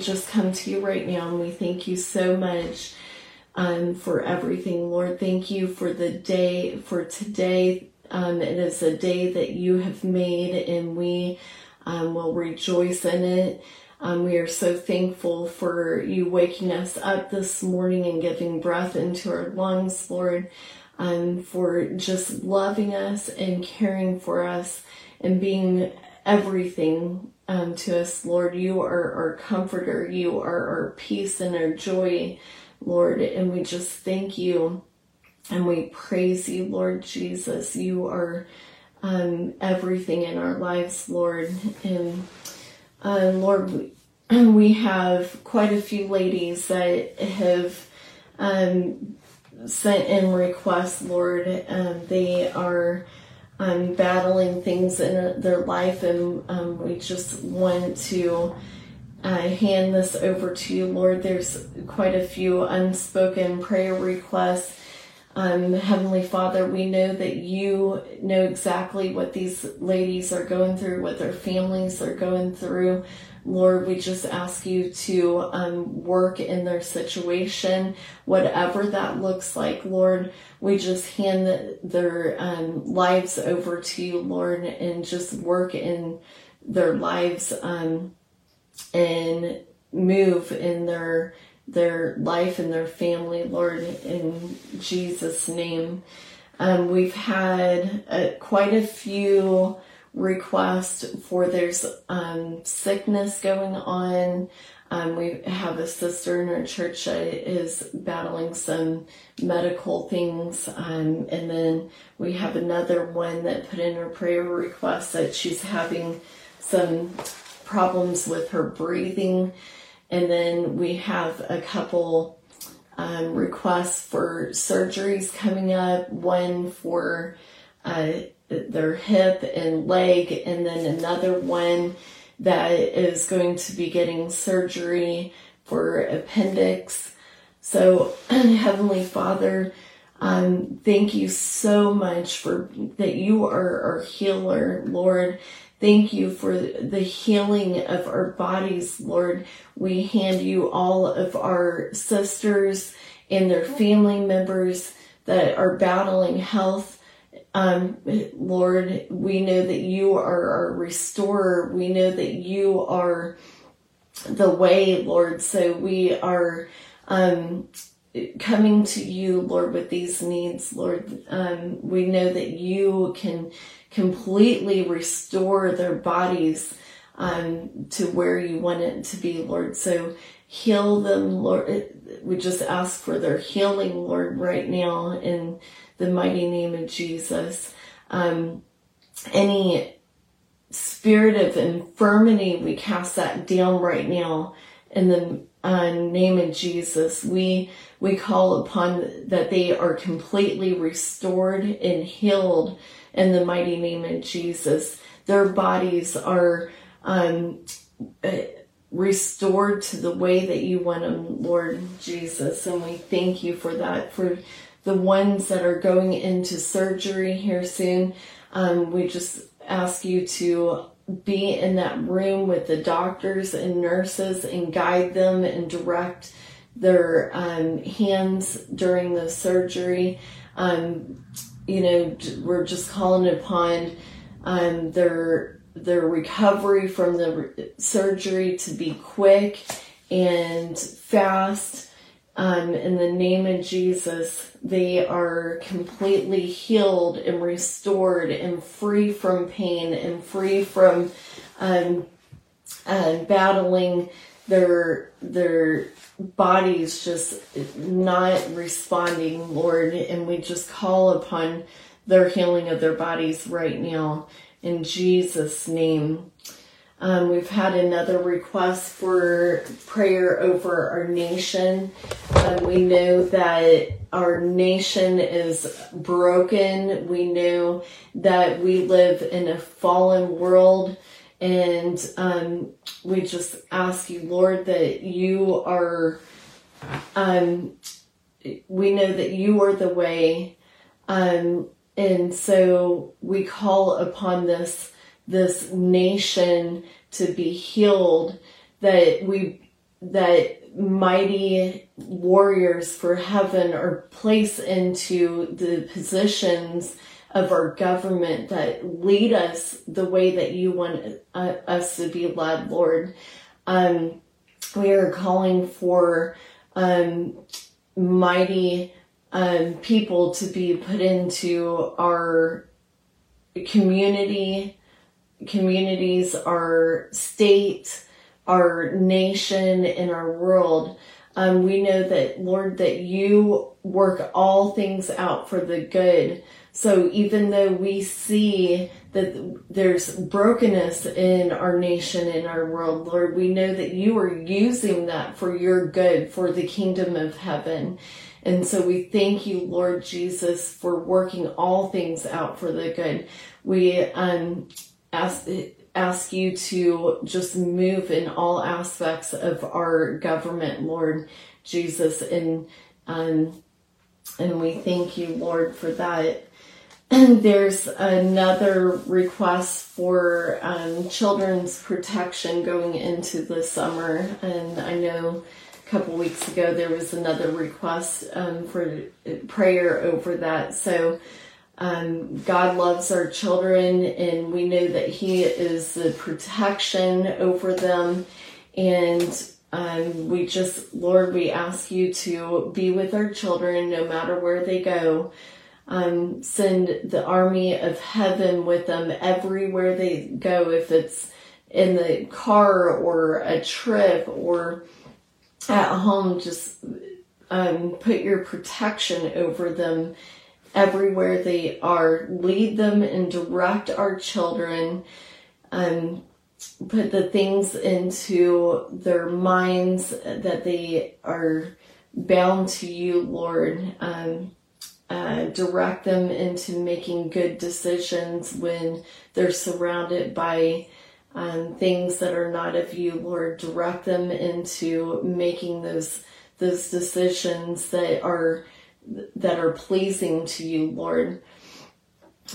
just come to you right now and we thank you so much um, for everything, Lord. Thank you for the day, for today. Um, it is a day that you have made and we um, will rejoice in it. Um, we are so thankful for you waking us up this morning and giving breath into our lungs, Lord, um, for just loving us and caring for us and being everything um, to us, Lord. You are our comforter. You are our peace and our joy, Lord. And we just thank you and we praise you, Lord Jesus. You are um, everything in our lives, Lord. And uh, Lord, we, have quite a few ladies that have um, sent in requests, Lord. Um, they are um, battling things in their life, and um, we just want to uh, hand this over to you, Lord. There's quite a few unspoken prayer requests. Um, Heavenly Father, we know that you know exactly what these ladies are going through, what their families are going through. Lord, we just ask you to um, work in their situation, whatever that looks like. Lord, we just hand the, their um, lives over to you, Lord, and just work in their lives um, and move in their their life and their family, Lord, in Jesus' name. Um, we've had uh, quite a few requests for there's um, sickness going on. Um, we have a sister in our church that is battling some medical things. Um, and then we have another one that put in her prayer request that she's having some problems with her breathing. And then we have a couple um, requests for surgeries coming up, one for uh, their hip and leg, and then another one that is going to be getting surgery for appendix. So, Heavenly Father, um, thank you so much for that you are our healer, Lord. Thank you for the healing of our bodies, Lord. We hand you all of our sisters and their family members that are battling health um, Lord, we know that you are our restorer. We know that you are the way, Lord. So we are um, coming to you, Lord, with these needs, Lord. Um, we know that you can completely restore their bodies um, to where you want it to be, Lord. So heal them, Lord. We just ask for their healing, Lord, right now. And the mighty name of Jesus. Um, any spirit of infirmity, we cast that down right now in the uh, name of Jesus. We we call upon that they are completely restored and healed in the mighty name of Jesus. Their bodies are um, restored to the way that you want them, Lord Jesus, and we thank you for that. For the ones that are going into surgery here soon. Um, we just ask you to be in that room with the doctors and nurses and guide them and direct their um, hands during the surgery. Um, you know, we're just calling upon um, their their recovery from the surgery to be quick and fast um, in the name of Jesus, they are completely healed and restored and free from pain and free from um, uh, battling their their bodies just not responding, Lord. And we just call upon their healing of their bodies right now in Jesus' name. Um, we've had another request for prayer over our nation. Um, we know that our nation is broken. We know that we live in a fallen world. And um, we just ask you, Lord, that you are, um, we know that you are the way. Um, and so we call upon this this nation to be healed, that we that mighty warriors for heaven are placed into the positions of our government that lead us the way that you want uh, us to be led, Lord. Um, we are calling for um, mighty um, people to be put into our community, communities, our state, our nation, and our world. Um, we know that, Lord, that you work all things out for the good. So even though we see that there's brokenness in our nation, in our world, Lord, we know that you are using that for your good, for the kingdom of heaven. And so we thank you, Lord Jesus, for working all things out for the good. We um, ask ask you to just move in all aspects of our government, Lord Jesus, and um, and we thank you, Lord, for that. And there's another request for um, children's protection going into the summer, and I know a couple weeks ago there was another request um, for prayer over that. So um, God loves our children, and we know that He is the protection over them. And um, we just, Lord, we ask you to be with our children no matter where they go. Um, send the army of heaven with them everywhere they go, if it's in the car or a trip or at home, just um, put your protection over them everywhere they are. Lead them and direct our children. Um, put the things into their minds that they are bound to you, Lord. Um, uh, direct them into making good decisions when they're surrounded by um, things that are not of you, Lord. Direct them into making those those decisions that are that are pleasing to you, Lord.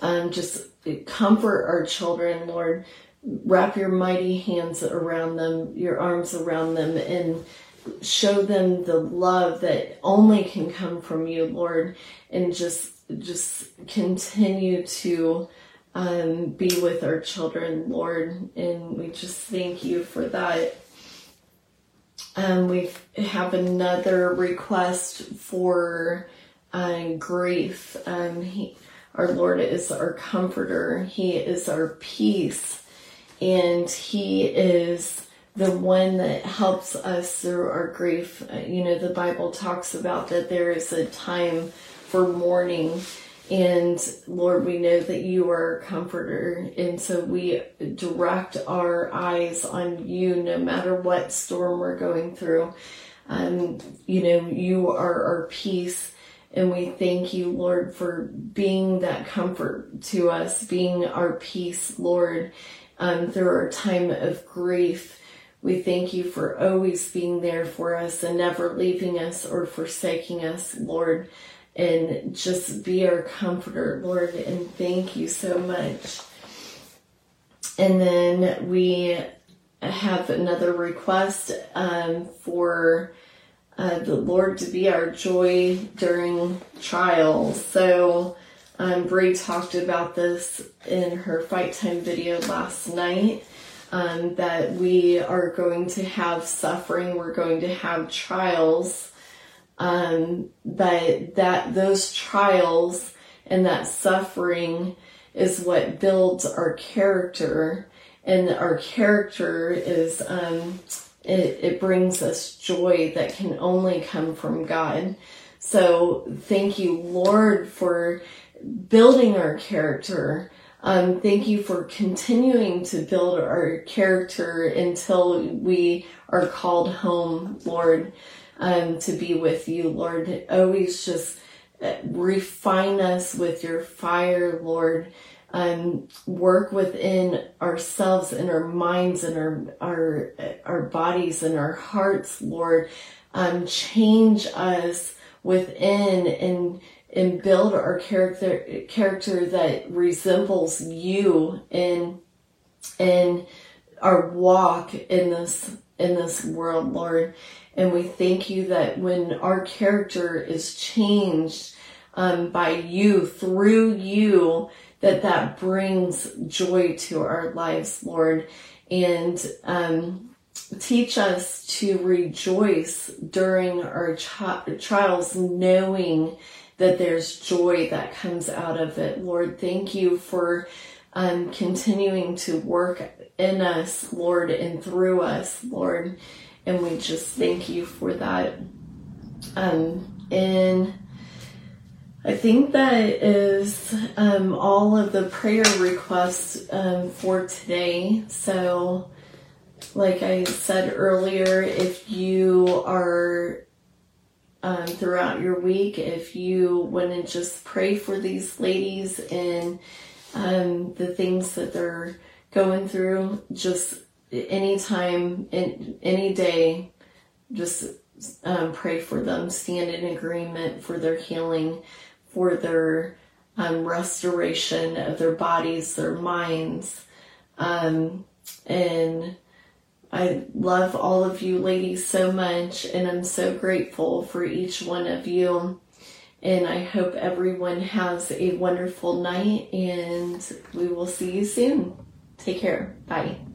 Um, just comfort our children, Lord. Wrap your mighty hands around them, your arms around them, and show them the love that only can come from you, Lord. And just just continue to um, be with our children, Lord. And we just thank you for that. Um, we have another request for uh, grief. Um, he, our Lord is our comforter. He is our peace. And He is the one that helps us through our grief. Uh, you know, the Bible talks about that there is a time for mourning and Lord, we know that you are a comforter. And so we direct our eyes on you no matter what storm we're going through. Um, you know, you are our peace. And we thank you, Lord, for being that comfort to us, being our peace, Lord, um, through our time of grief. We thank you for always being there for us and never leaving us or forsaking us, Lord and just be our comforter, Lord, and thank you so much. And then we have another request um, for uh, the Lord to be our joy during trials. So, um, talked about this in her fight time video last night. Um, that we are going to have suffering, we're going to have trials, um, but that those trials and that suffering is what builds our character, and our character is um, it, it brings us joy that can only come from God. So thank you, Lord, for building our character. Um, thank you for continuing to build our character until we are called home, Lord um, to be with you, Lord. Always just uh, refine us with your fire, Lord. Um, work within ourselves and our minds and our our our bodies and our hearts, Lord. Um, change us within and and build our character character that resembles you in in our walk in this in this world, Lord. And we thank you that when our character is changed um, by you, through you, that that brings joy to our lives, Lord. And um, teach us to rejoice during our trials, knowing that there's joy that comes out of it. Lord, thank you for um, continuing to work in us, Lord, and through us, Lord. And we just thank you for that. Um, and I think that is um, all of the prayer requests um, for today. So, like I said earlier, if you are um, throughout your week, if you want to just pray for these ladies and um, the things that they're going through, just anytime, in, any day, just um, pray for them, stand in agreement for their healing, for their um, restoration of their bodies, their minds. Um, and I love all of you ladies so much, and I'm so grateful for each one of you. And I hope everyone has a wonderful night, and we will see you soon. Take care. Bye.